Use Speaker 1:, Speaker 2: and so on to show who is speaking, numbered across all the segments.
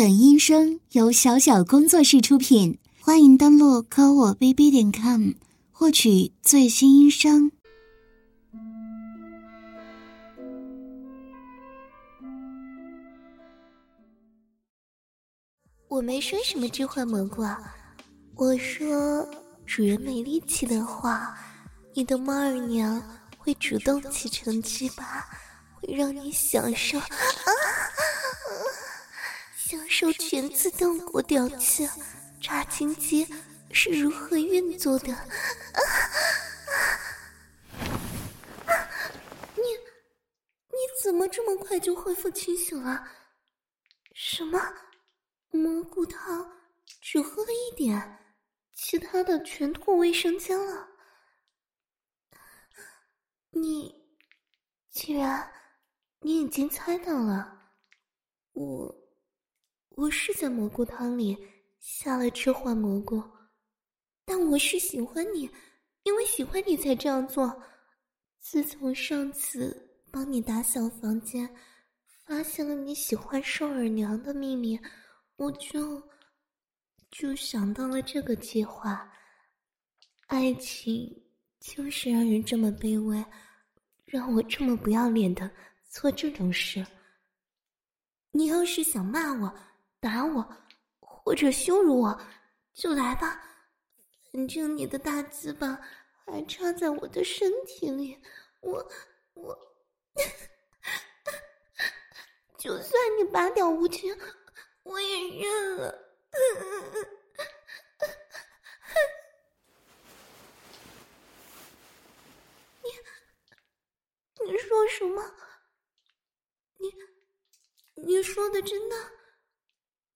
Speaker 1: 本音声由小小工作室出品，欢迎登录科我 bb 点 com 获取最新音声。
Speaker 2: 我没说什么置换蘑菇啊，我说主人没力气的话，你的猫儿娘会主动起床鸡巴，会让你享受。啊享受全自动过吊器，抓紧机是如何运作的？啊啊、你你怎么这么快就恢复清醒了？什么蘑菇汤只喝了一点，其他的全吐卫生间了？你既然你已经猜到了，我。我是在蘑菇汤里下了置换蘑菇，但我是喜欢你，因为喜欢你才这样做。自从上次帮你打扫房间，发现了你喜欢瘦耳娘的秘密，我就就想到了这个计划。爱情就是让人这么卑微，让我这么不要脸的做这种事。你要是想骂我，打我，或者羞辱我，就来吧。反正你的大鸡巴还插在我的身体里，我我，就算你拔掉无情，我也认了。你你说什么？你你说的真的？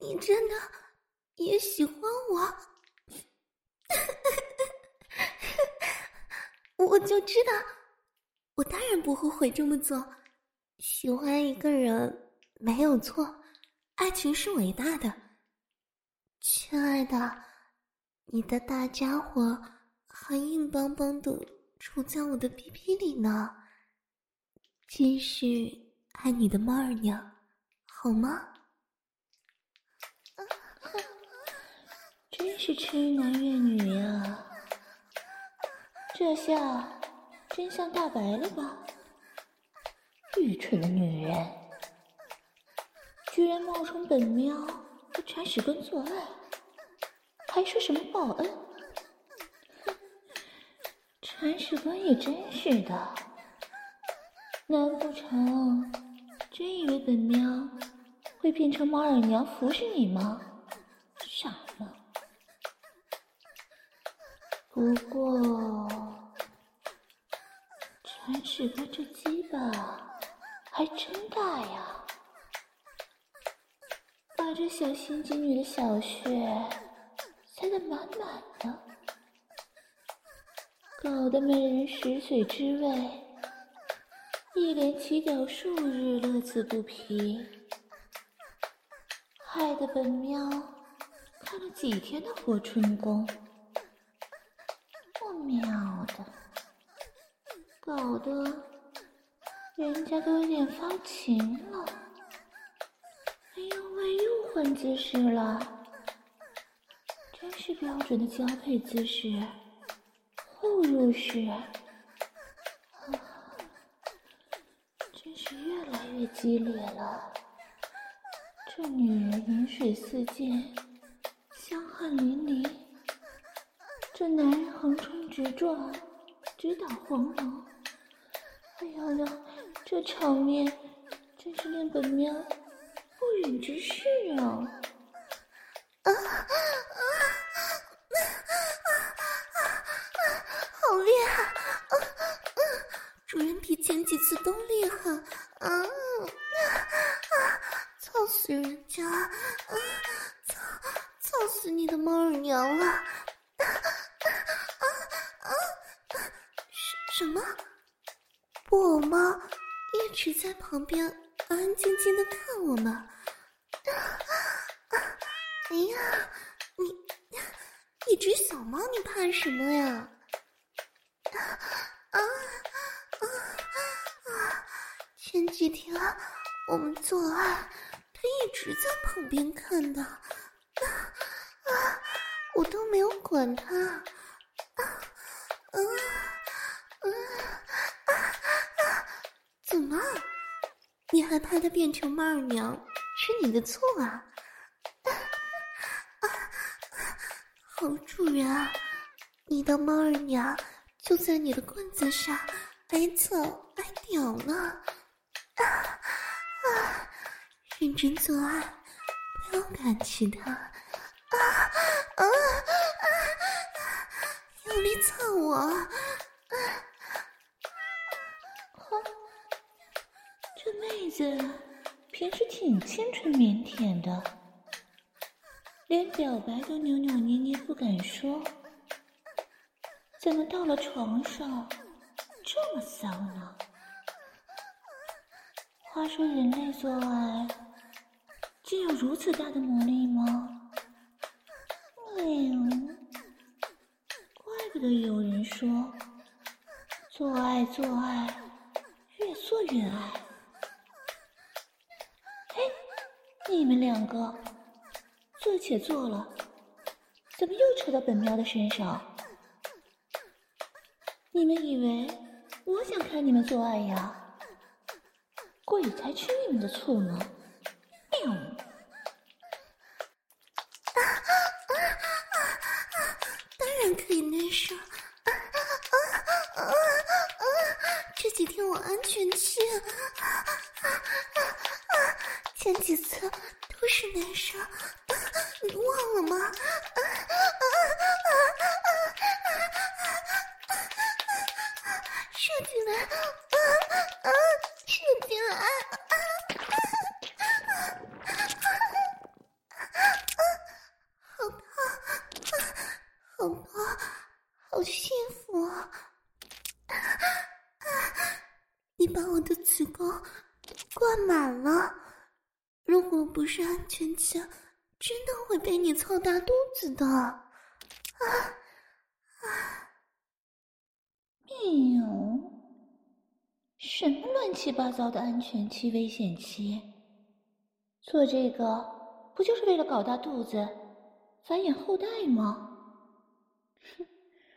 Speaker 2: 你真的也喜欢我？我就知道，我当然不后悔这么做。喜欢一个人没有错，爱情是伟大的。亲爱的，你的大家伙还硬邦邦的杵在我的屁屁里呢。继续爱你的猫儿娘，好吗？
Speaker 3: 真是痴男怨女呀！这下真相大白了吧？愚蠢的女人，居然冒充本喵和铲屎官做爱，还说什么报恩？铲屎官也真是的，难不成真以为本喵会变成猫耳娘服侍你吗？不过，铲屎官这鸡巴还真大呀，把这小心机女的小穴塞得满满的，搞得美人食髓之味，一连起屌数日乐此不疲，害得本喵看了几天的活春宫。妙的，搞得人家都有点发情了。哎呦喂，又换姿势了，真是标准的交配姿势，后入式，啊，真是越来越激烈了。这女人饮水四溅，香汗淋漓，这男人横冲。直撞，直捣黄龙！哎呀呀，这场面真是令本喵不忍直视啊！
Speaker 2: 啊啊啊啊啊啊啊！好厉害！啊啊！主人比前几次都厉害！啊啊！操死人家！啊！操操死你的猫儿娘了！什么？布偶猫一直在旁边安安静静的看我们。啊啊！哎呀，你一只小猫，你怕什么呀？啊啊啊啊！前几天我们做爱，他一直在旁边看的，啊啊，我都没有管他，啊啊啊啊啊！怎么？你害怕他变成猫儿娘是你的错啊？啊！好主人啊，你的猫儿娘就在你的棍子上挨揍挨屌了。啊啊！认真做爱，不要感其他。啊啊啊！用力操我！
Speaker 3: 子平时挺清纯腼腆的，连表白都扭扭捏捏不敢说，怎么到了床上这么骚呢？话说人类做爱，竟有如此大的魔力吗？哎呦，怪不得有人说，做爱做爱，越做越爱。你们两个，做且做了，怎么又扯到本喵的身上？你们以为我想看你们做爱呀？鬼才吃你们的醋呢！喵！啊
Speaker 2: 啊啊啊啊！当然可以内射！啊啊啊啊啊！这几天我安全期，啊啊啊啊！前几次都是内射，你忘了吗？啊啊啊啊啊啊！射进来！啊啊！射进来！啊啊啊啊！好痛，好痛，好幸福啊！你把我的子宫灌满了，如果不是安全期，真的会被你操大肚子的！啊啊！
Speaker 3: 喵！什么乱七八糟的安全期、危险期？做这个不就是为了搞大肚子、繁衍后代吗？哼，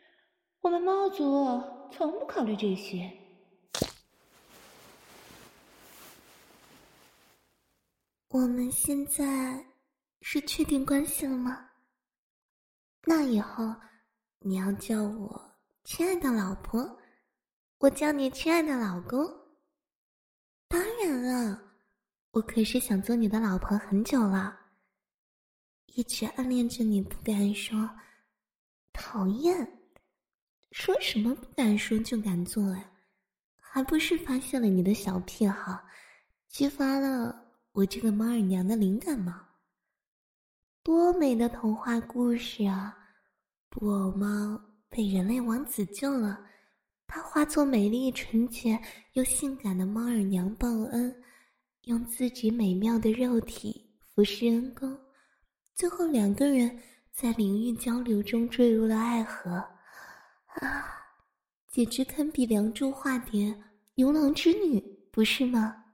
Speaker 3: 我们猫族从不考虑这些。
Speaker 2: 我们现在是确定关系了吗？那以后你要叫我亲爱的老婆。我叫你亲爱的老公。当然了，我可是想做你的老婆很久了，一直暗恋着你不敢说，讨厌，说什么不敢说就敢做哎，还不是发现了你的小癖好，激发了我这个猫儿娘的灵感吗？多美的童话故事啊！布偶猫被人类王子救了。她化作美丽、纯洁又性感的猫儿娘报恩，用自己美妙的肉体服侍恩公，最后两个人在灵韵交流中坠入了爱河，啊，简直堪比《梁祝》化蝶、牛郎织女，不是吗？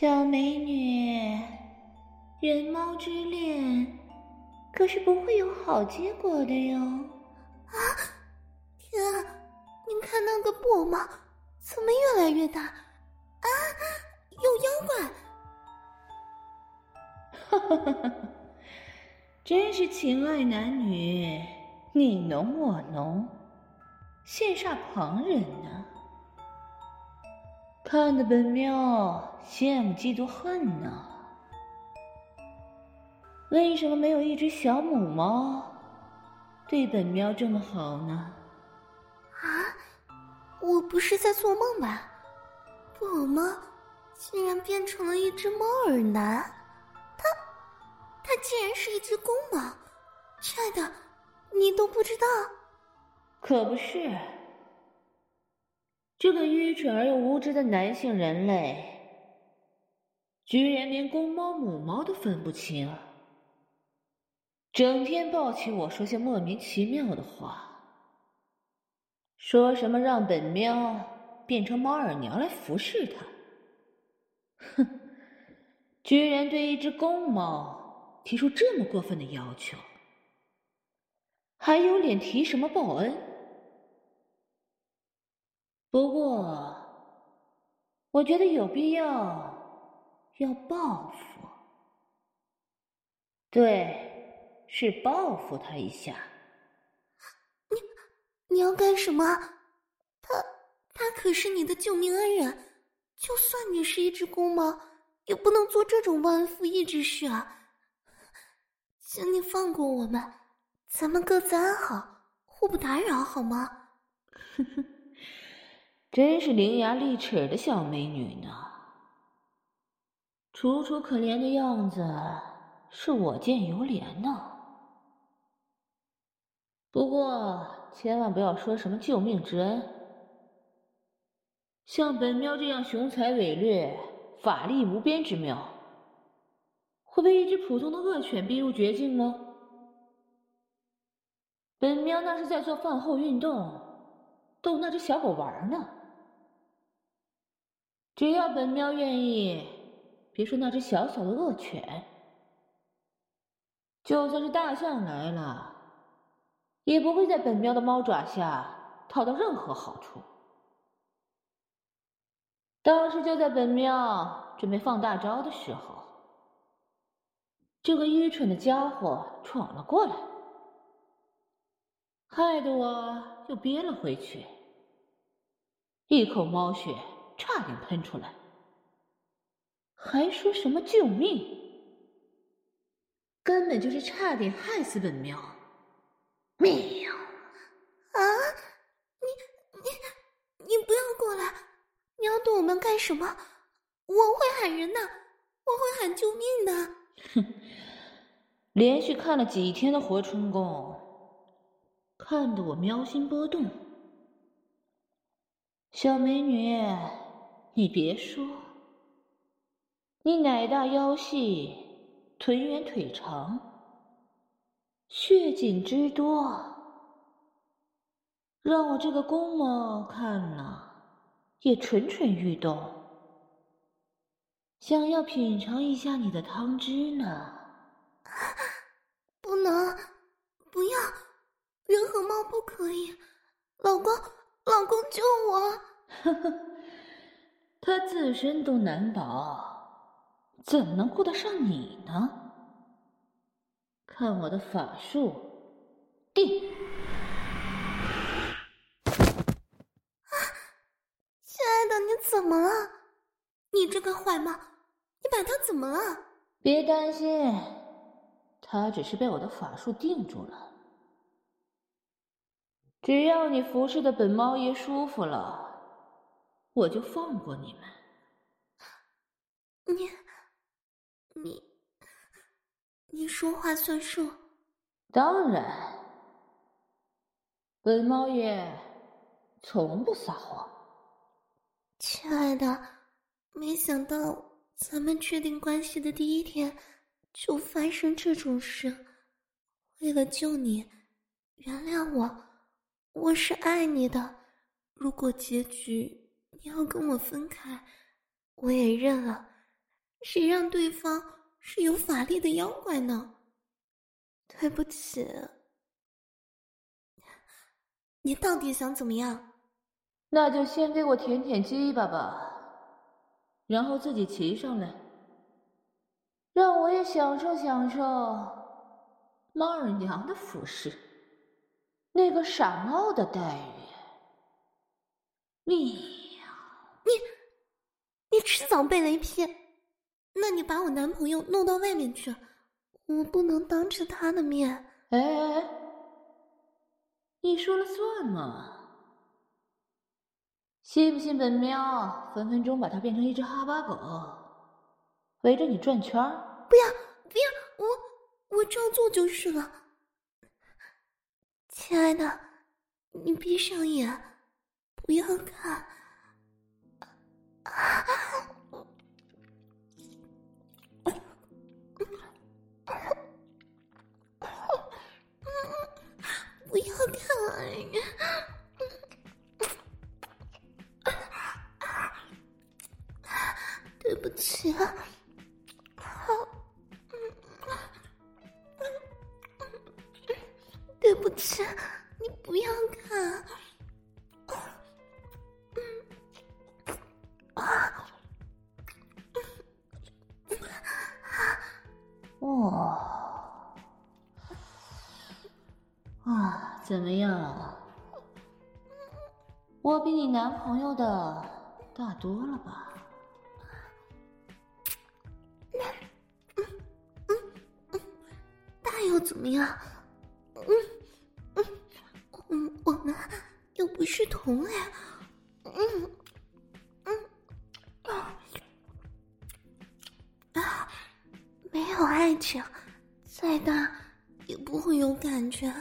Speaker 3: 小美女，人猫之恋可是不会有好结果的哟！
Speaker 2: 啊，天啊！您看那个布偶猫怎么越来越大？啊，有妖
Speaker 3: 怪！哈哈哈哈！真是情爱男女，你侬我侬，羡煞旁人呢。看得本喵羡慕嫉妒恨呢。为什么没有一只小母猫对本喵这么好呢？
Speaker 2: 啊，我不是在做梦吧？布偶猫竟然变成了一只猫耳男，它，它竟然是一只公猫！亲爱的，你都不知道？
Speaker 3: 可不是。这个愚蠢而又无知的男性人类，居然连公猫母猫都分不清。整天抱起我说些莫名其妙的话，说什么让本喵变成猫耳娘来服侍他。哼，居然对一只公猫提出这么过分的要求，还有脸提什么报恩？不过，我觉得有必要要报复。对，是报复他一下。
Speaker 2: 你你要干什么？他他可是你的救命恩人。就算你是一只公猫，也不能做这种忘恩负义之事啊！请你放过我们，咱们各自安好，互不打扰，好吗？
Speaker 3: 呵呵，真是伶牙俐齿的小美女呢，楚楚可怜的样子，是我见犹怜呢。不过千万不要说什么救命之恩。像本喵这样雄才伟略、法力无边之喵，会被一只普通的恶犬逼入绝境吗？本喵那是在做饭后运动，逗那只小狗玩呢。只要本喵愿意，别说那只小小的恶犬，就算是大象来了，也不会在本喵的猫爪下讨到任何好处。当时就在本喵准备放大招的时候，这个愚蠢的家伙闯了过来，害得我又憋了回去，一口猫血差点喷出来，还说什么救命，根本就是差点害死本喵。喵！
Speaker 2: 啊，你你你不要过来！你要对我们干什么？我会喊人的，我会喊救命的。
Speaker 3: 哼，连续看了几天的活春宫，看得我喵心波动。小美女，你别说，你奶大腰细，臀圆腿长，血锦之多，让我这个公猫看了。也蠢蠢欲动，想要品尝一下你的汤汁呢。
Speaker 2: 不能，不要，人和猫不可以。老公，老公救我！
Speaker 3: 呵呵，他自身都难保，怎么能顾得上你呢？看我的法术，定！
Speaker 2: 啊，亲爱的，你怎么了？你这个坏猫，你把它怎么了？
Speaker 3: 别担心，它只是被我的法术定住了。只要你服侍的本猫爷舒服了，我就放过你们。
Speaker 2: 你，你说话算数？
Speaker 3: 当然，本猫爷从不撒谎。
Speaker 2: 亲爱的，没想到咱们确定关系的第一天就发生这种事。为了救你，原谅我，我是爱你的。如果结局你要跟我分开，我也认了。谁让对方是有法力的妖怪呢？对不起。你到底想怎么样？
Speaker 3: 那就先给我舔舔鸡巴吧，然后自己骑上来，让我也享受享受猫耳娘的服饰，那个傻猫的待遇。你！
Speaker 2: 你，你迟早被雷劈。那你把我男朋友弄到外面去，我不能当着他的面。
Speaker 3: 哎哎哎，你说了算吗？信不信本喵分分钟把他变成一只哈巴狗，围着你转圈儿？
Speaker 2: 不要不要，我我照做就是了。亲爱的，你闭上眼，不要看。
Speaker 3: 不要看！对不起啊，好，对不起，你不要看。
Speaker 2: 哇，啊，怎么样？我比你男朋友的大多了吧？
Speaker 3: 那，嗯嗯嗯，大又怎么样？嗯嗯嗯，我们又不是同类，嗯嗯啊没有。爱情再大也不会有感
Speaker 2: 觉。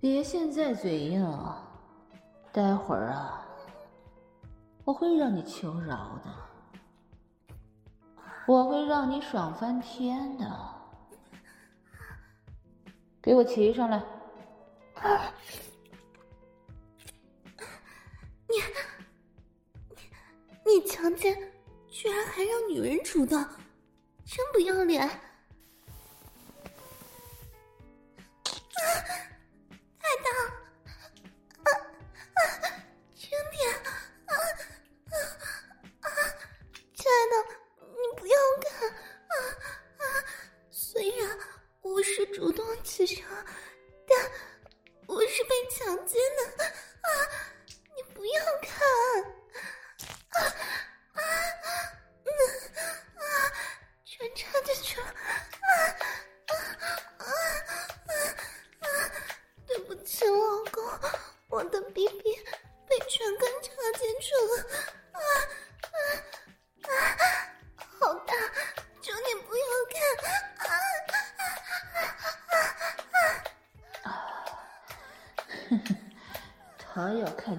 Speaker 2: 别现在嘴硬，待会儿啊，我会让你求饶的，我会让你爽翻天的。给我骑上
Speaker 3: 来。你强奸，居然还让女人主动，真不要
Speaker 2: 脸！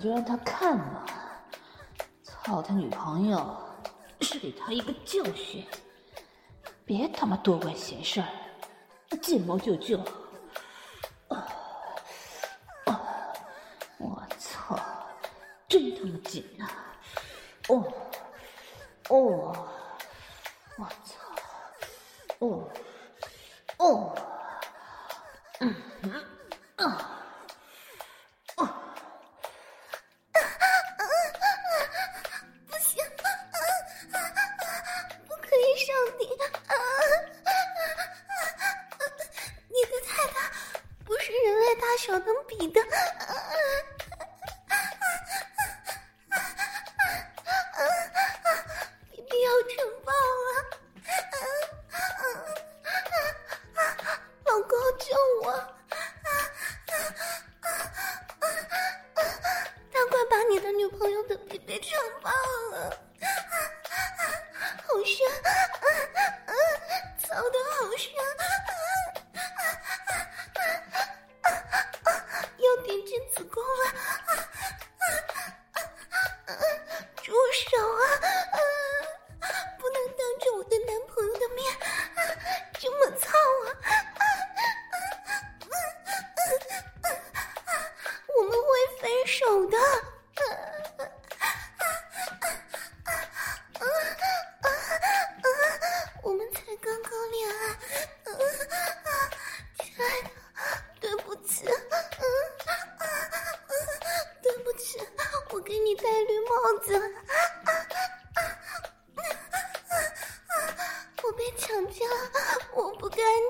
Speaker 2: 就让他看吧，操他女朋友是给他一个教训，别他妈多管闲事儿，见猫就
Speaker 3: 叫。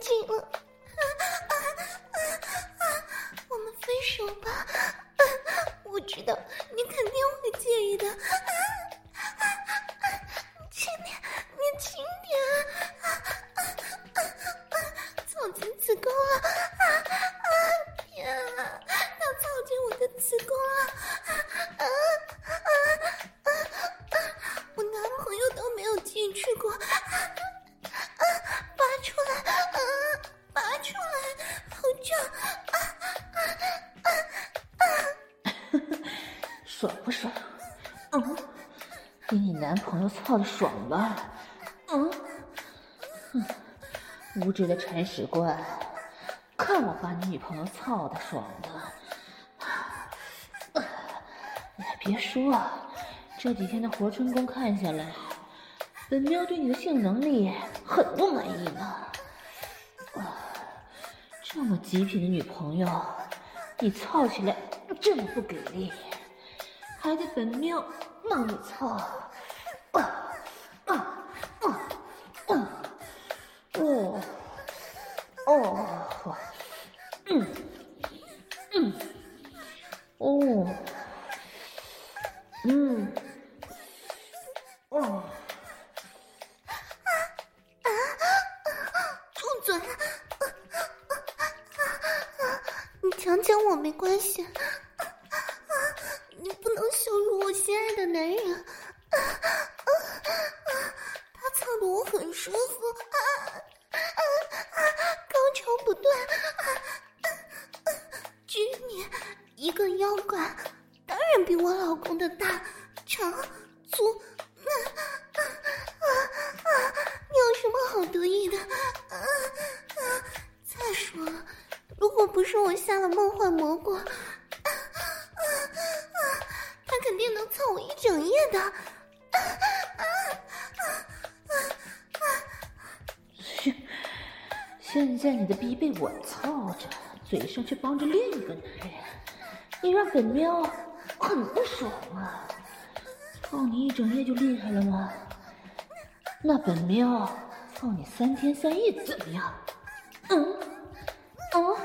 Speaker 3: 进的爽吧？嗯，哼，无知的铲屎官，看我把你女朋友操的爽的！你还别说，这几天的活春宫看下来，本喵对你的性能力很不满意呢。啊这么极品的女朋友，你操起来这么不给力，还得本喵帮你操。哦，嗯嘴上却帮着另一个男人，你让本喵很不爽啊！操你一整夜就厉害了吗？那本喵操你三天三夜怎么样？嗯？嗯。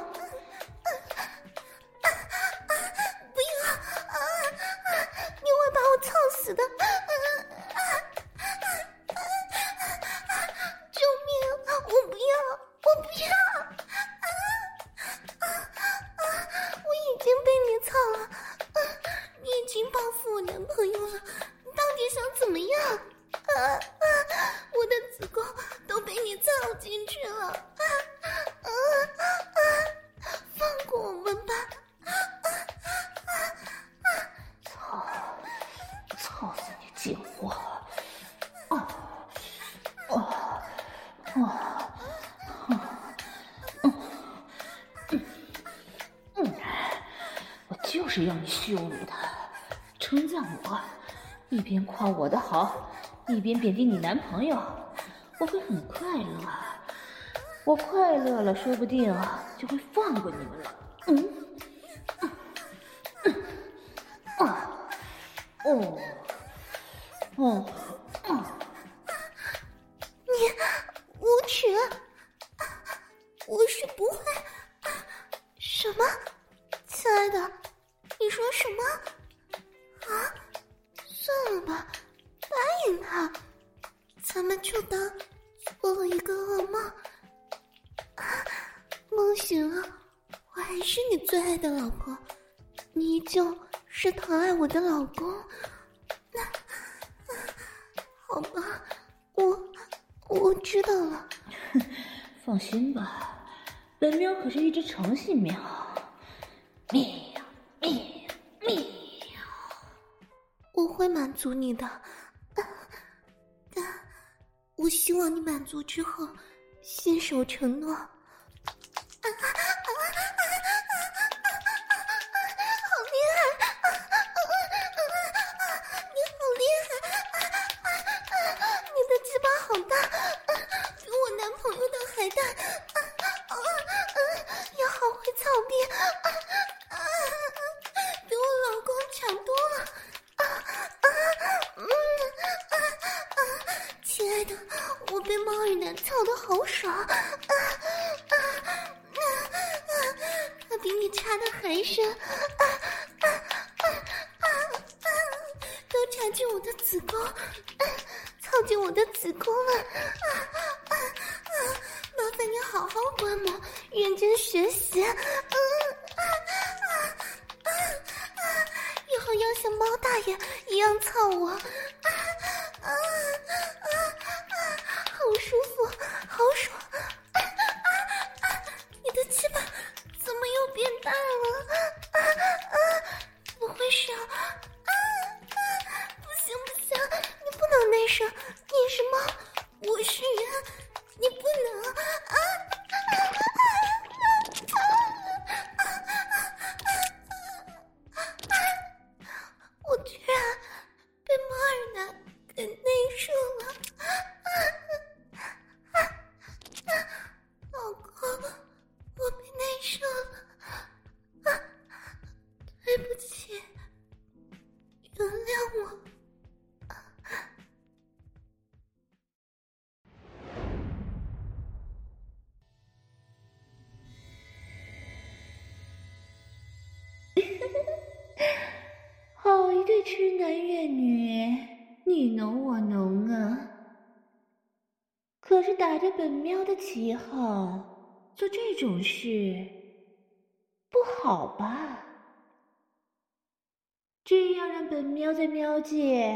Speaker 3: 一边贬低你男朋友，我会很快乐。我快乐了，说不定就会放过你们了。嗯，嗯，啊，哦，哦，哦，
Speaker 2: 你无耻，我是不会。什么，亲爱的？你说什么？啊，算了吧，应他，咱们就当做了一个噩梦。啊，梦醒了，我还是你最爱的老婆，你依旧是疼爱我的老公。那，好吧，我我知道了。
Speaker 3: 放心吧，本喵可是一只诚信喵。喵喵喵。
Speaker 2: 我会满足你的，但我希望你满足之后信守承诺。啊进我的子宫，操进我的子宫了，啊啊啊！麻烦你好好观摩，认真学习，嗯啊啊啊啊！以后要像猫大爷一样操我，
Speaker 3: 痴男怨女，你侬我侬啊！可是打着本喵的旗号做这种事，不好吧？这样让本喵在喵界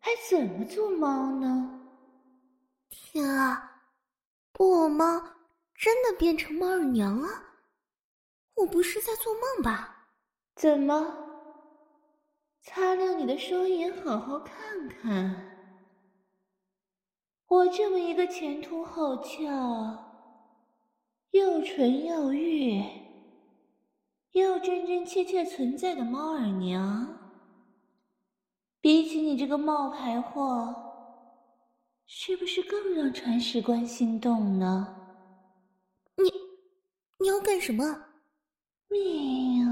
Speaker 3: 还怎么做猫呢？
Speaker 2: 天啊！布偶猫真的变成猫耳娘了？我不是在做梦吧？
Speaker 3: 怎么？擦亮你的双眼，好好看看。我这么一个前凸后翘、又纯又欲、又真真切切存在的猫耳娘，比起你这个冒牌货，是不是更让铲屎官心动呢？
Speaker 2: 你，你要干什么？
Speaker 3: 喵。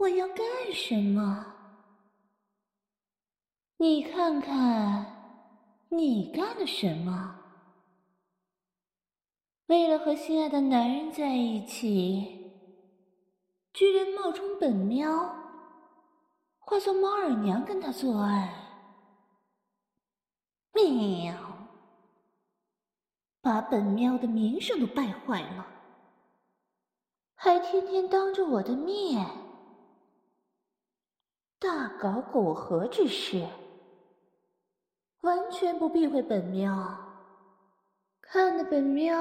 Speaker 3: 我要干什么？你看看，你干了什么？为了和心爱的男人在一起，居然冒充本喵，化作猫耳娘跟他做爱。喵！把本喵的名声都败坏了，还天天当着我的面。大搞苟合之事，完全不避讳本喵，看得本喵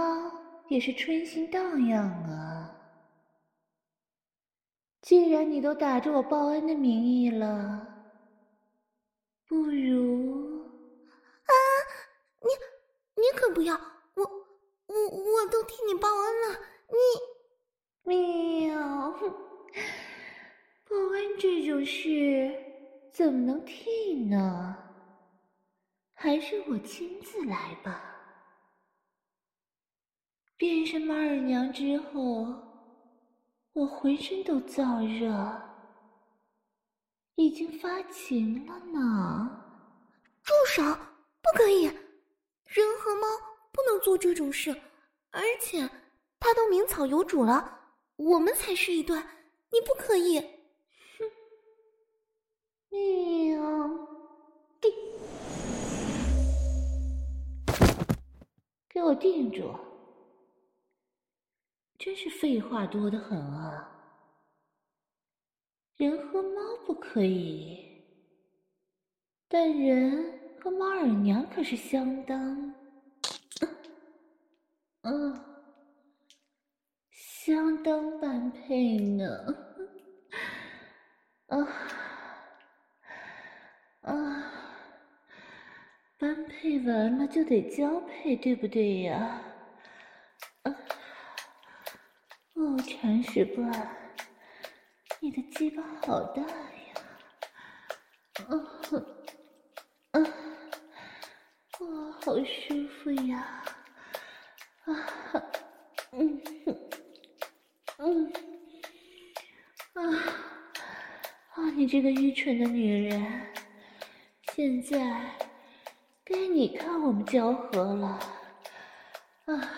Speaker 3: 也是春心荡漾啊！既然你都打着我报恩的名义了，不如……
Speaker 2: 啊，你你可不要！我我我都替你报恩了，
Speaker 3: 你喵！报恩这种事怎么能替呢？还是我亲自来吧。变身猫耳娘之后，我浑身都燥热，已经发情了呢。
Speaker 2: 住手！不可以，人和猫不能做这种事。而且，他都名草有主了，我们才是一对，你不可以。
Speaker 3: 喵！定，给我定住！真是废话多得很啊！人和猫不可以，但人和猫耳娘可是相当……嗯、啊，相当般配呢！啊。啊，般配完了就得交配，对不对呀？啊，哦，铲屎官，你的鸡巴好大呀！啊，啊，哇，好舒服呀！啊，嗯哼，嗯，啊，啊，你这个愚蠢的女人！现在该你看我们交合了，啊，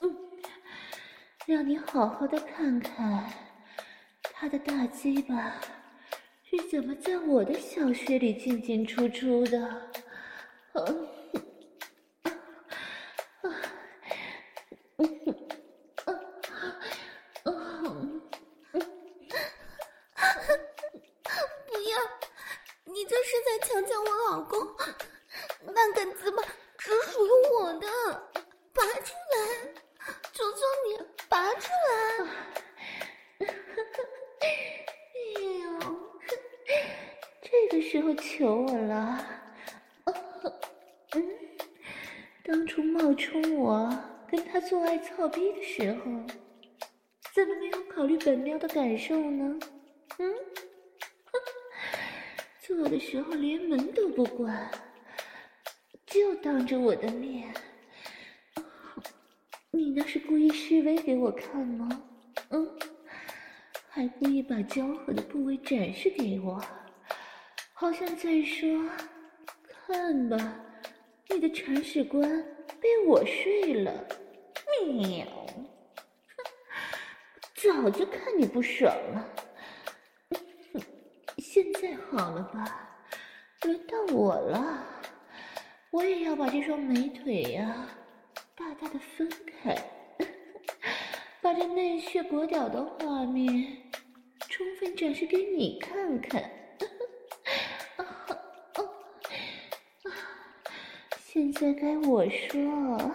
Speaker 3: 嗯，让你好好的看看他的大鸡巴是怎么在我的小穴里进进出出的，啊。做爱操逼的时候，怎么没有考虑本喵的感受呢？嗯，做的时候连门都不关，就当着我的面，你那是故意示威给我看吗？嗯，还故意把交合的部位展示给我。好像在说：“看吧，你的铲屎官被我睡了。”喵！早就看你不爽了。现在好了吧？轮到我了，我也要把这双美腿呀、大大的分开，把这内血裹屌的画面充分展示给你看看。现在该我说，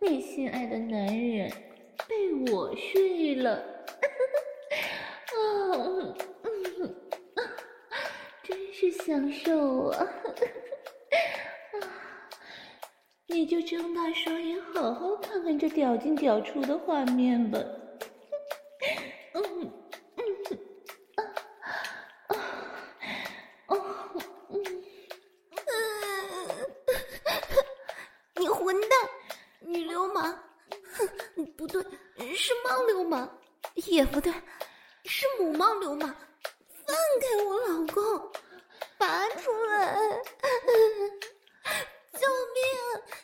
Speaker 3: 你心爱的男人被我睡了，啊，真是享受啊！你就睁大双眼，好好看看这屌进屌出的画面吧。
Speaker 2: 也不对，是母猫流氓！放开我老公，拔出来！救命！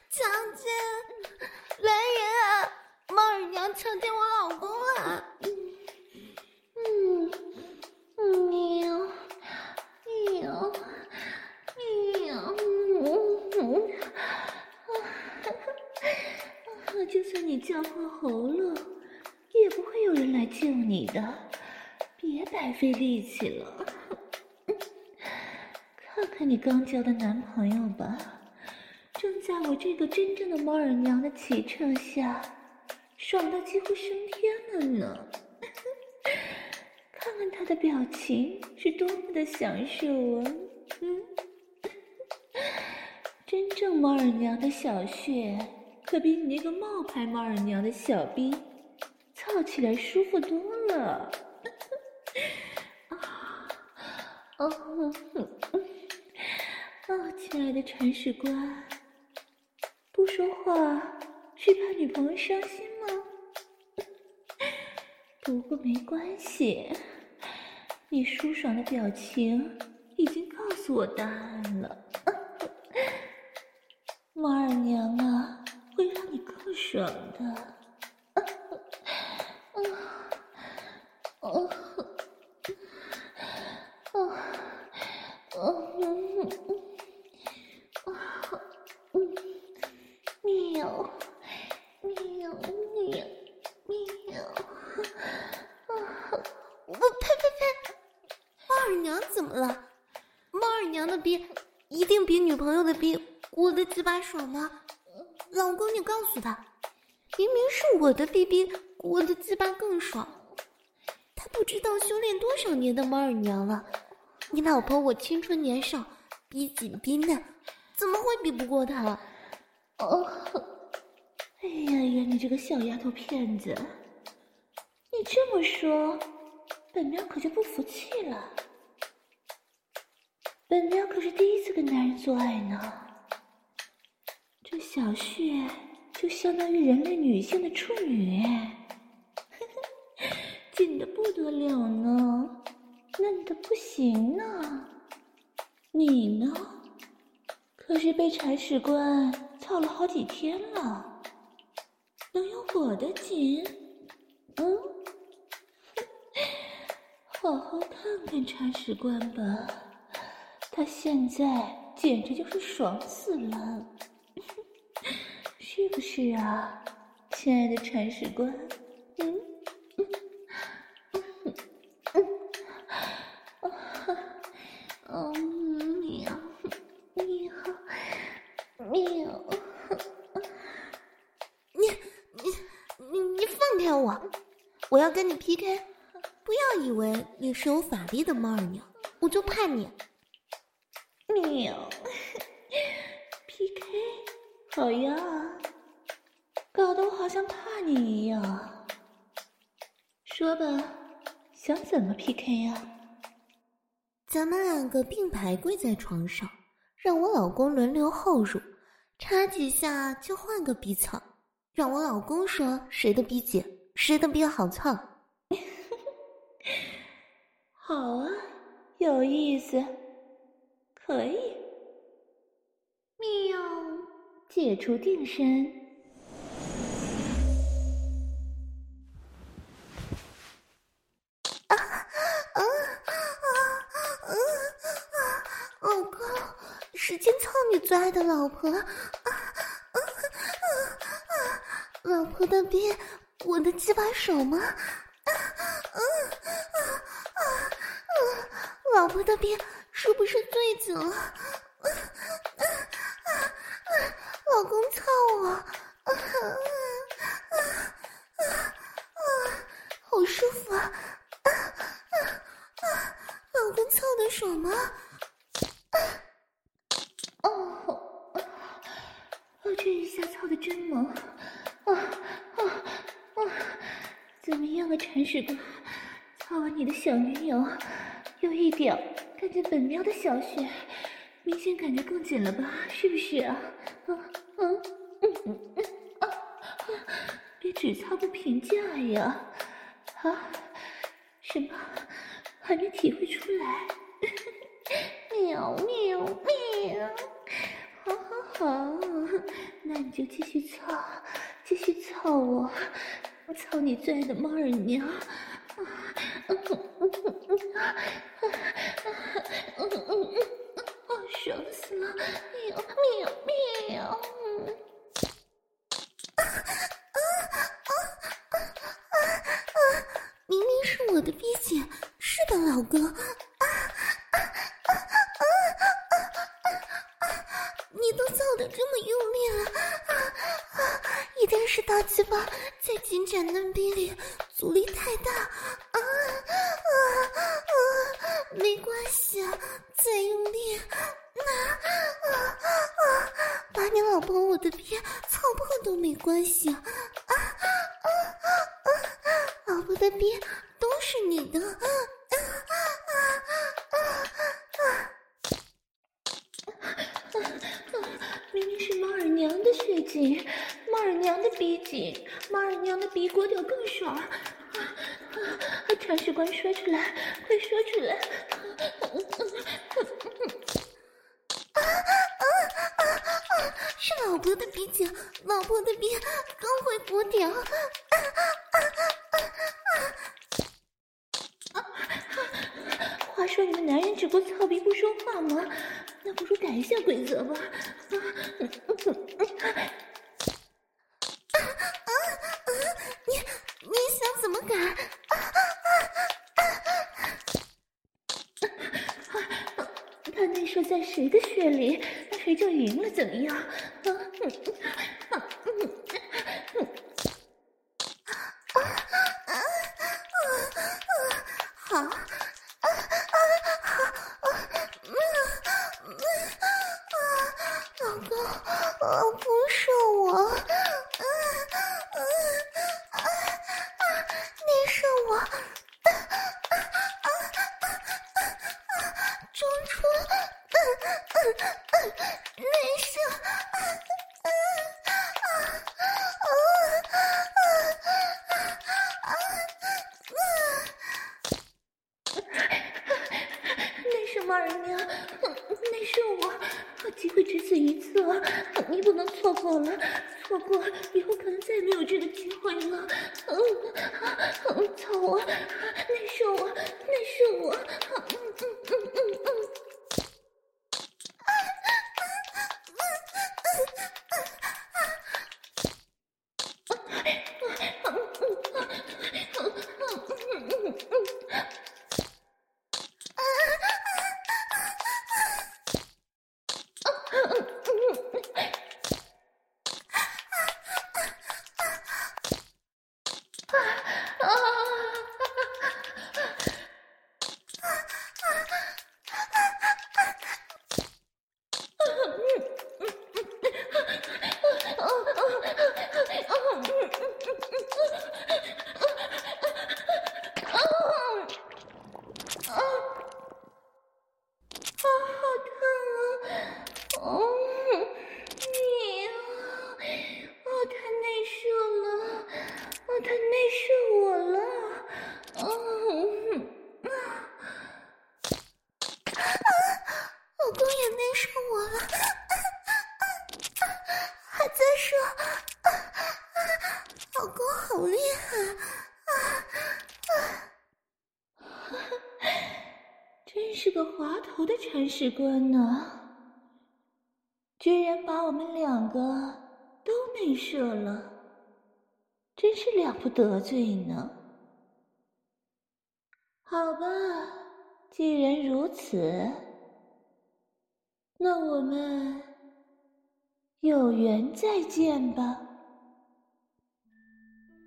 Speaker 2: 强奸！来人啊！猫二娘强奸我老公啊！
Speaker 3: 嗯嗯，喵喵喵！嗯啊，就算你叫破喉咙。也不会有人来救你的，别白费力气了。看看你刚交的男朋友吧，正在我这个真正的猫耳娘的骑乘下，爽到几乎升天了呢。看看他的表情是多么的享受啊！嗯，真正猫耳娘的小穴可比你那个冒牌猫耳娘的小逼。操起来舒服多了，啊，哦，亲爱的铲屎官，不说话是怕女朋友伤心吗？不过没关系，你舒爽的表情已经告诉我答案了。猫二娘啊，会让你更爽的。
Speaker 2: 鸡巴爽吗？老公，你告诉他，明明是我的逼逼我的鸡巴更爽。不知道修炼多少年的猫耳娘了。你老婆我青春年少，逼紧逼嫩，怎么会比不过她？
Speaker 3: 哦，哎呀呀，你这个小丫头片子，你这么说，本喵可就不服气了。本喵可是第一次跟男人做爱呢。这小穴就相当于人类女性的处女，紧的不得了呢，嫩的不行呢。你呢，可是被铲屎官操了好几天了，能有我的紧？嗯，好好看看铲屎官吧，他现在简直就是爽死了。是不是啊，亲爱的铲屎官？嗯嗯嗯嗯嗯，喵喵喵！
Speaker 2: 你你你你放开我！我要跟你 PK！不要以为你是有法力的猫儿娘，我就怕你！
Speaker 3: 喵，PK，好呀，搞得我好像怕你一样。说吧，想怎么 PK 呀？
Speaker 2: 咱们两个并排跪在床上，让我老公轮流后入，插几下就换个逼草，让我老公说谁的逼紧，谁的逼好操。
Speaker 3: 好啊，有意思，可以。喵，解除定身。
Speaker 2: 啊啊啊啊啊！老公，使劲操你最爱的老婆。啊啊啊啊！老婆的逼，我的鸡巴手吗？老婆的病是不是醉酒了？啊啊啊啊！老公操我！啊啊啊啊啊！好舒服啊！啊啊啊！老公操的爽吗？啊！
Speaker 3: 哦，我这一下操的真猛！啊啊！怎么样啊，铲屎哥？操完你的小女友。有一屌，看见本喵的小穴，明显感觉更紧了吧？是不是啊？啊啊嗯嗯嗯啊啊！别只操不评价呀！啊？什么？还没体会出来？喵喵喵！好好好，那你就继续操，继续操，我操你最爱的猫耳娘！嗯嗯嗯嗯啊啊啊嗯嗯嗯，好爽死了！喵喵喵！
Speaker 2: 啊啊啊啊啊啊！明明是我的逼姐，是的，老公。啊啊啊啊啊啊！你都造的这么用力了，啊啊！一定是大鸡巴在紧窄嫩逼里阻力太大。
Speaker 3: 铲屎官呢，居然把我们两个都内射了，真是了不得罪呢。好吧，既然如此，